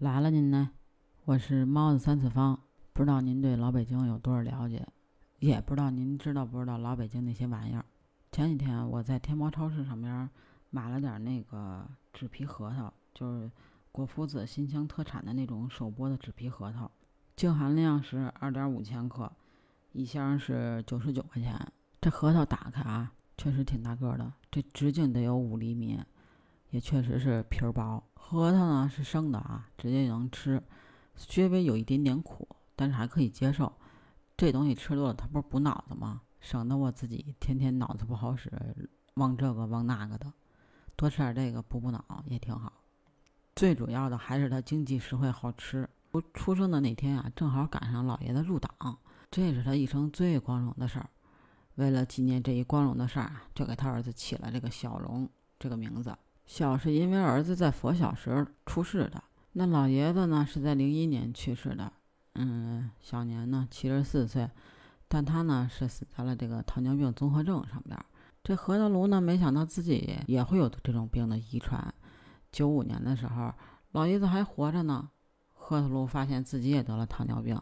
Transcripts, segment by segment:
来了您呢，我是猫子三次方，不知道您对老北京有多少了解，也不知道您知道不知道老北京那些玩意儿。前几天我在天猫超市上边买了点那个纸皮核桃，就是果夫子新乡特产的那种手剥的纸皮核桃，净含量是二点五千克，一箱是九十九块钱。这核桃打开啊，确实挺大个的，这直径得有五厘米。也确实是皮儿薄，核桃呢是生的啊，直接就能吃，稍微有一点点苦，但是还可以接受。这东西吃多了，它不是补脑子吗？省得我自己天天脑子不好使，忘这个忘那个的，多吃点这个补补脑也挺好。最主要的还是它经济实惠好吃。我出生的那天啊，正好赶上老爷子入党，这是他一生最光荣的事儿。为了纪念这一光荣的事儿啊，就给他儿子起了这个小龙这个名字。小是因为儿子在佛小时候出世的，那老爷子呢是在零一年去世的，嗯，小年呢七十四岁，但他呢是死在了这个糖尿病综合症上边。这核桃炉呢，没想到自己也会有这种病的遗传。九五年的时候，老爷子还活着呢，核桃炉发现自己也得了糖尿病，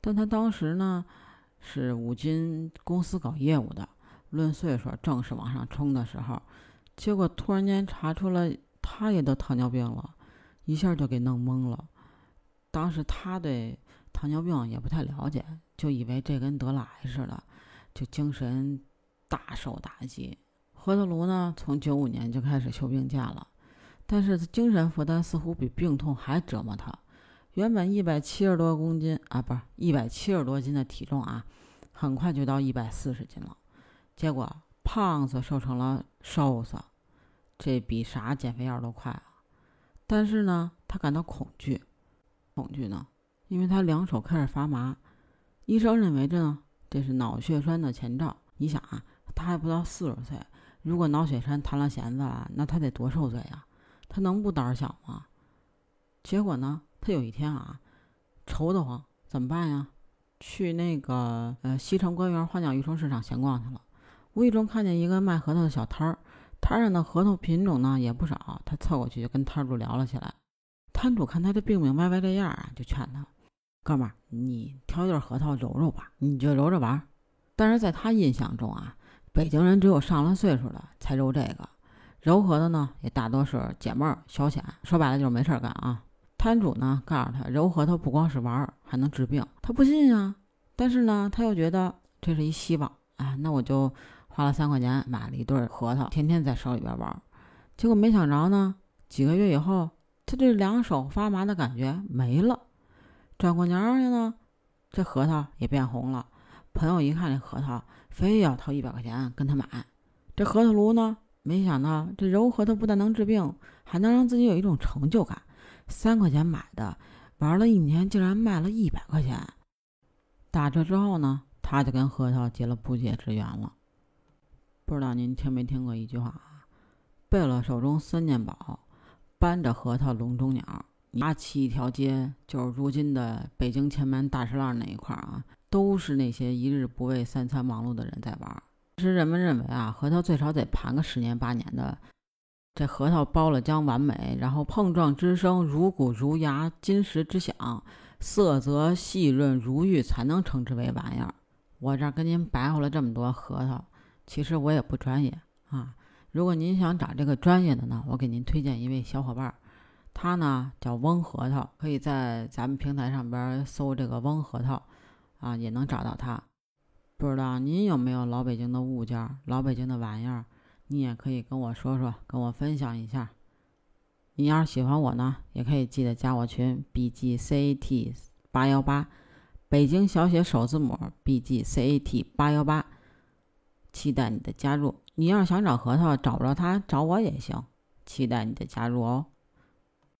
但他当时呢是五金公司搞业务的，论岁数正是往上冲的时候。结果突然间查出来，他也得糖尿病了，一下就给弄懵了。当时他对糖尿病也不太了解，就以为这跟得了癌似的，就精神大受打击。何德卢呢，从九五年就开始休病假了，但是精神负担似乎比病痛还折磨他。原本一百七十多公斤啊，不是一百七十多斤的体重啊，很快就到一百四十斤了。结果胖子瘦成了瘦子。这比啥减肥药都快啊！但是呢，他感到恐惧，恐惧呢，因为他两手开始发麻。医生认为这呢，这是脑血栓的前兆。你想啊，他还不到四十岁，如果脑血栓弹了弦子了，那他得多受罪呀！他能不胆小吗？结果呢，他有一天啊，愁得慌，怎么办呀？去那个呃西城官园花鸟鱼虫市场闲逛去了，无意中看见一个卖核桃的小摊儿。摊上的核桃品种呢也不少，他凑过去就跟摊主聊了起来。摊主看他这病病歪歪这样啊，就劝他：“哥们儿，你挑点核桃揉揉吧，你就揉着玩。”但是在他印象中啊，北京人只有上了岁数了才揉这个，揉核桃呢也大多是解闷儿消遣，说白了就是没事儿干啊。摊主呢告诉他，揉核桃不光是玩儿，还能治病。他不信啊，但是呢他又觉得这是一希望啊，那我就。花了三块钱买了一对核桃，天天在手里边玩，结果没想着呢，几个月以后，他这两手发麻的感觉没了。转过年去呢，这核桃也变红了。朋友一看这核桃，非要掏一百块钱跟他买。这核桃炉呢，没想到这揉核桃不但能治病，还能让自己有一种成就感。三块钱买的，玩了一年竟然卖了一百块钱。打这之后呢，他就跟核桃结了不解之缘了。不知道您听没听过一句话啊？贝勒手中三件宝，搬着核桃笼中鸟。拿起一条街，就是如今的北京前门大石栏那一块啊，都是那些一日不为三餐忙碌的人在玩。其实人们认为啊，核桃最少得盘个十年八年的。这核桃剥了将完美，然后碰撞之声如鼓如牙，金石之响，色泽细润如玉，才能称之为玩意儿。我这儿跟您白活了这么多核桃。其实我也不专业啊，如果您想找这个专业的呢，我给您推荐一位小伙伴，他呢叫翁核桃，可以在咱们平台上边搜这个翁核桃，啊也能找到他。不知道您有没有老北京的物件、老北京的玩意儿，你也可以跟我说说，跟我分享一下。你要是喜欢我呢，也可以记得加我群 B G C A T 八幺八，北京小写首字母 B G C A T 八幺八。期待你的加入。你要是想找核桃找不着他，找我也行。期待你的加入哦。